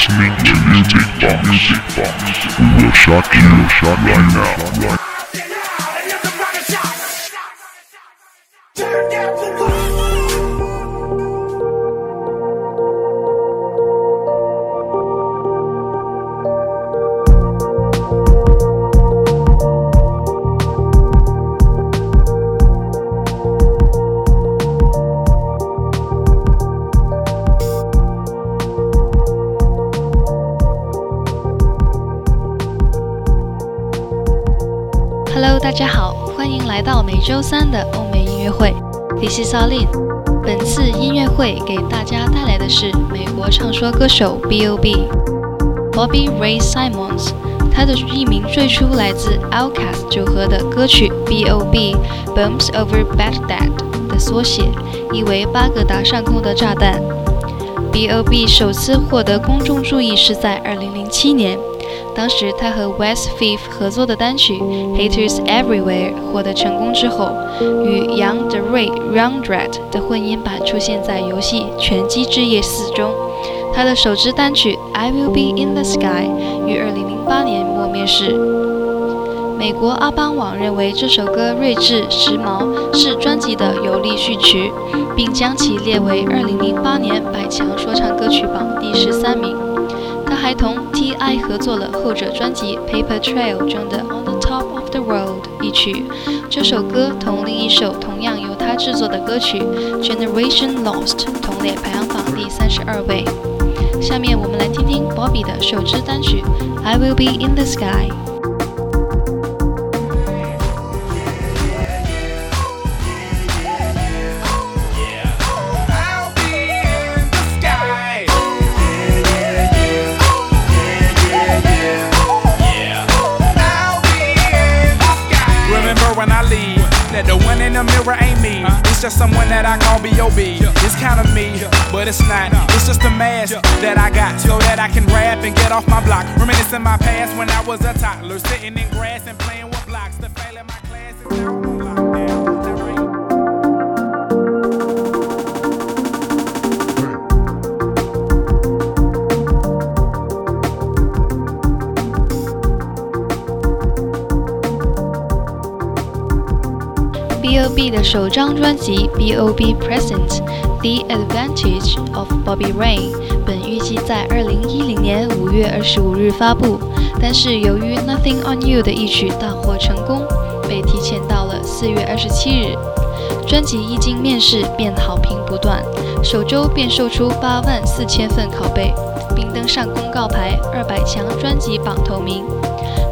Listening to Music Box. We will shock you, right now. 大家好，欢迎来到每周三的欧美音乐会。This is a l i n。本次音乐会给大家带来的是美国唱说歌手 B.O.B. Bobby Ray Simons。他的艺名最初来自 Outkast 组合的歌曲 B.O.B. Bombs Over Baghdad 的缩写，意为巴格达上空的炸弹。B.O.B. 首次获得公众注意是在2007年。当时他和 West Fifth 合作的单曲《Haters Everywhere》获得成功之后，与 Young d r a y Young Dread 的混音版出现在游戏《拳击之夜4》中。他的首支单曲《I Will Be in the Sky》于2008年末面世。美国阿邦网认为这首歌睿智时髦，是专辑的有力序曲，并将其列为2008年百强说唱歌曲榜第十三名。还同 T.I 合作了后者专辑《Paper Trail》中的《On the Top of the World》一曲。这首歌同另一首同样由他制作的歌曲《Generation Lost》同列排行榜第三十二位。下面我们来听听 Bobby 的首支单曲《I Will Be in the Sky》。The one in the mirror ain't me. It's just someone that I call B.O.B. It's kind of me, but it's not. It's just a mask that I got so that I can rap and get off my block. Reminiscing my past when I was a toddler, sitting in grass and playing B.O.B 的首张专辑《B.O.B Present: The Advantage of Bobby Ray》本预计在2010年5月25日发布，但是由于《Nothing on You》的一曲大获成功，被提前到了4月27日。专辑一经面世便好评不断，首周便售出8万4千份拷贝，并登上公告牌200强专辑榜头名。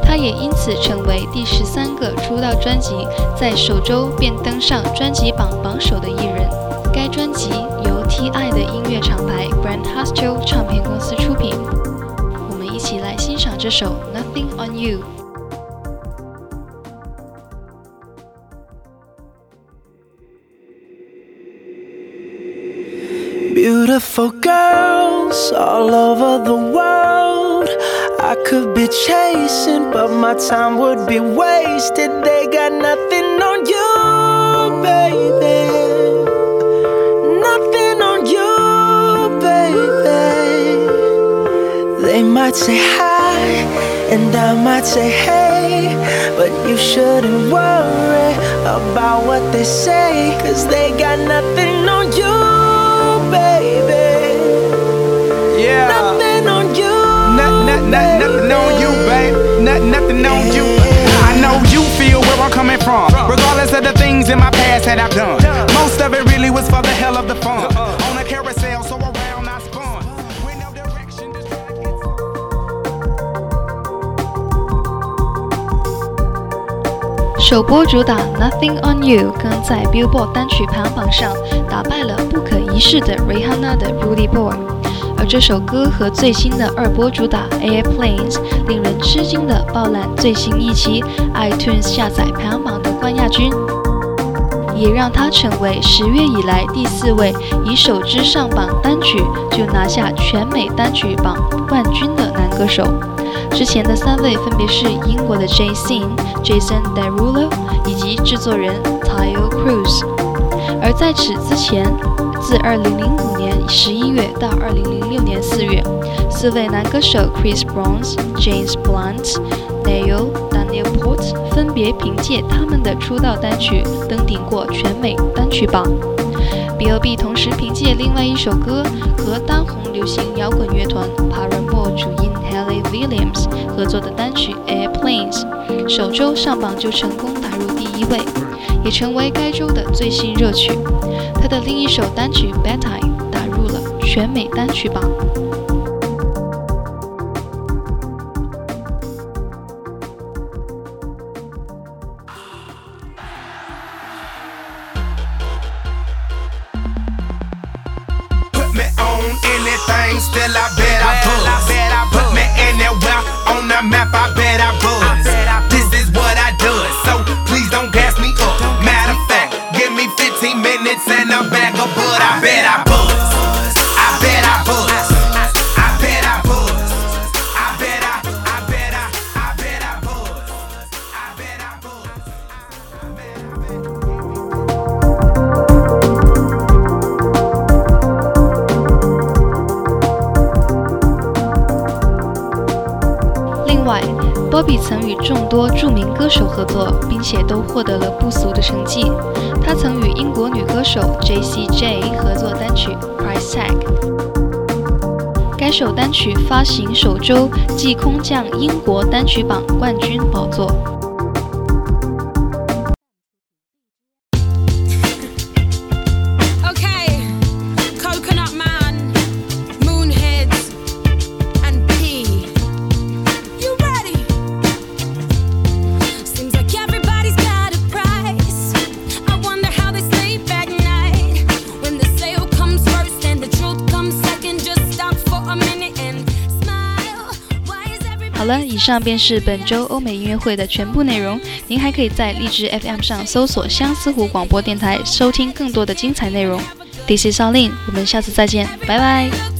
他也因此成为第十三个出道专辑在首周便登上专辑榜榜首的艺人。该专辑由 T.I 的音乐厂牌 Grand Hustle 唱片公司出品。我们一起来欣赏这首《Nothing on You》。Beautiful girl girls all over the world. I could be chasing, but my time would be wasted. They got nothing on you, baby. Nothing on you, baby. They might say hi, and I might say hey, but you shouldn't worry about what they say, cause they got nothing on you, babe. Not, nothing on you. I know you feel where I'm coming from. Regardless of the things in my past that I've done. Most of it really was for the hell of the fun. On a carousel, so around I spun. With no direction, just trying to get some. 首播主打《Nothing on You》更在 Billboard 单曲排行榜上打败了《不可一 离世的 Rihanna 的 Rudy Boy。 这首歌和最新的二波主打 Airplanes 令人吃惊的爆烂最新一期 iTunes 下载排行榜的冠亚军，也让他成为十月以来第四位以首支上榜单曲就拿下全美单曲榜冠军的男歌手。之前的三位分别是英国的 Jay Z、Jason Derulo 以及制作人 Tayo Cruz。而在此之前，自2005年11月到2006年4月，四位男歌手 Chris Brown、James Blunt、Neil、Daniel Port 分别凭借他们的出道单曲登顶过全美单曲榜。B.O.B 同时凭借另外一首歌和当红流行摇滚乐团 Paramore 主音 Haley Williams 合作的单曲 Airplanes，首周上榜就成功打入第一位，也成为该周的最新热曲。他的另一首单曲 Bedtime 打入了全美单曲榜。still I've been，Bobby 曾与众多著名歌手合作，并且都获得了不俗的成绩。他曾与英国女歌手 J.C.J 合作单曲《Price Tag》，该首单曲发行首周即空降英国单曲榜冠军宝座。了，以上便是本周欧美音乐会的全部内容。您还可以在荔枝 FM 上搜索相思湖广播电台，收听更多的精彩内容。This is Alin，我们下次再见，拜拜。